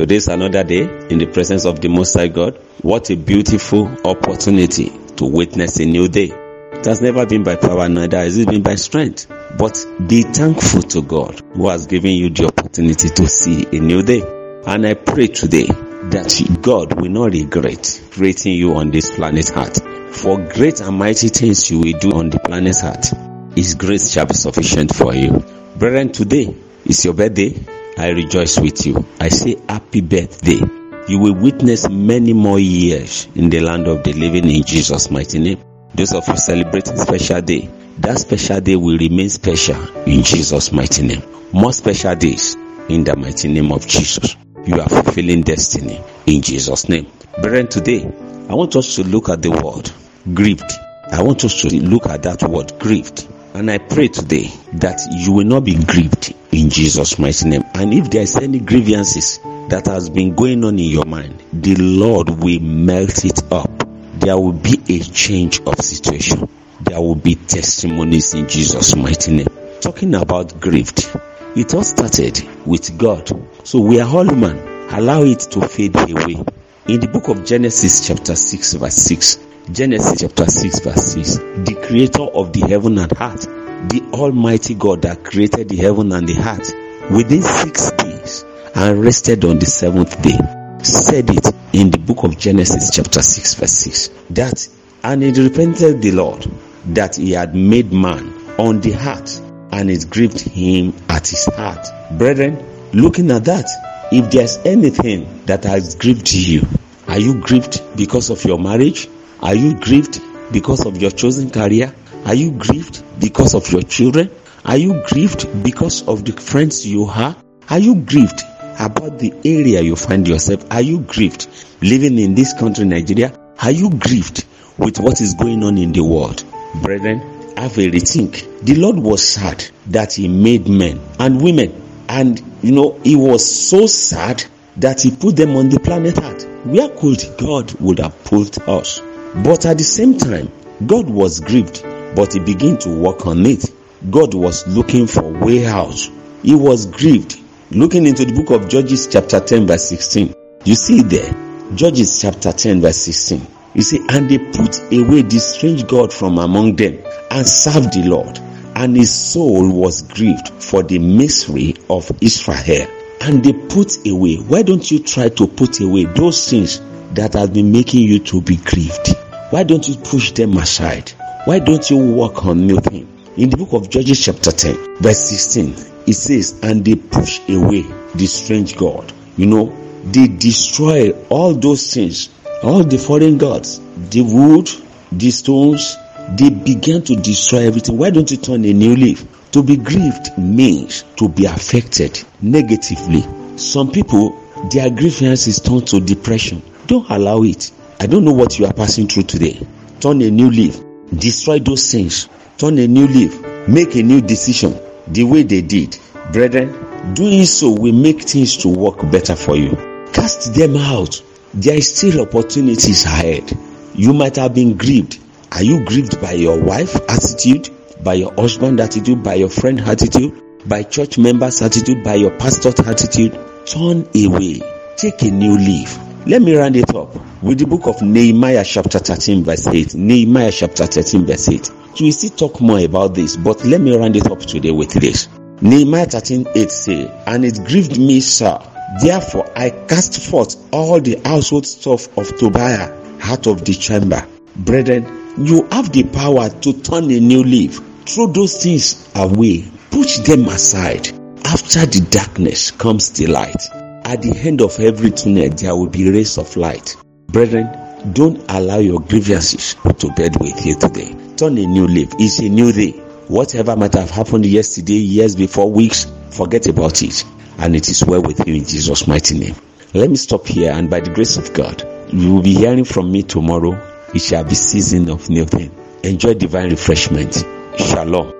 Today's another day in the presence of the Most High God. What a beautiful opportunity to witness a new day. It has never been by power, neither has it been by strength. But be thankful to God who has given you the opportunity to see a new day. And I pray today that God will not regret creating you on this planet Earth. For great and mighty things you will do on the planet Earth. His grace shall be sufficient for you. Brethren, today is your birthday. I rejoice with you. I say happy birthday. You will witness many more years in the land of the living in Jesus' mighty name. Those of you celebrating special day, that special day will remain special in Jesus' mighty name. More special days in the mighty name of Jesus. You are fulfilling destiny in Jesus' name. Brethren, today I want us to look at the word grieved. I want us to look at that word grieved. And I pray today that you will not be grieved in Jesus' mighty name. And if there is any grievances that has been going on in your mind, the Lord will melt it up. There will be a change of situation. There will be testimonies in Jesus' mighty name. Talking about grieved, it all started with God. So we are all human. Allow it to fade away. In the book of Genesis, chapter 6, verse 6, Genesis chapter 6, verse 6, the creator of the heaven and earth, the Almighty God that created the heaven and the earth within six days and rested on the seventh day, said it in the book of Genesis chapter 6, verse 6, that and it repented the Lord that he had made man on the heart and it grieved him at his heart. Brethren, looking at that, if there's anything that has grieved you, are you grieved because of your marriage? Are you grieved because of your chosen career? Are you grieved because of your children? Are you grieved because of the friends you have? Are you grieved about the area you find yourself? Are you grieved living in this country, Nigeria? Are you grieved with what is going on in the world? Brethren, have a rethink. The Lord was sad that He made men and women, and you know, He was so sad that He put them on the planet Earth. Where could God would have put us? But at the same time, God was grieved, but He began to work on it. God was looking for way out. He was grieved. Looking into the book of Judges, chapter 10, verse 16, you see there, Judges chapter 10, verse 16. You see, and they put away this strange God from among them and served the Lord. And his soul was grieved for the misery of Israel. And they put away. Why don't you try to put away those things that has been making you to be grieved? Why don't you push them aside? Why don't you work on new things? In the book of Judges chapter 10, verse 16, it says, and they push away the strange God. You know, they destroy all those things all the foreign gods, the wood, the stones, they began to destroy everything. Why don't you turn a new leaf? To be grieved means to be affected negatively. Some people, their grievance is turned to depression. Don't allow it. I don't know what you are passing through today. Turn a new leaf. Destroy those things. Turn a new leaf. Make a new decision the way they did. Brethren, doing so will make things to work better for you. Cast them out there is still opportunities ahead. You might have been grieved. Are you grieved by your wife attitude, by your husband attitude, by your friend attitude, by church members attitude, by your pastor's attitude? Turn away. Take a new leaf. Let me round it up with the book of Nehemiah chapter 13 verse 8. Nehemiah chapter 13 verse 8. So We still talk more about this, but let me round it up today with this. Nehemiah 13 8 say, And it grieved me, sir, Therefore, I cast forth all the household stuff of Tobiah out of the chamber. Brethren, you have the power to turn a new leaf. Throw those things away. Push them aside. After the darkness comes the light. At the end of every tunnel, there will be rays of light. Brethren, don't allow your grievances to bed with you today. Turn a new leaf. It's a new day. Whatever might have happened yesterday, years before, weeks, forget about it and it is well with you in Jesus' mighty name. Let me stop here and by the grace of God, you will be hearing from me tomorrow. It shall be season of new thing. Enjoy divine refreshment. Shalom.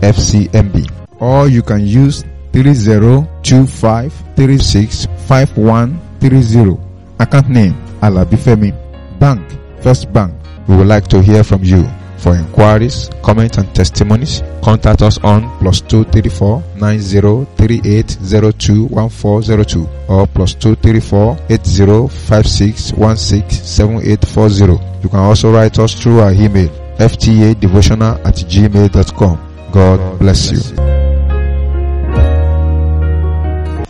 FCMB. Or you can use 3025365130. Account name Alabifemi. Bank First Bank. We would like to hear from you. For inquiries, comments and testimonies, contact us on plus 234 9038021402 or plus 234 8056167840. You can also write us through our email ftadevotional at gmail.com. God bless you.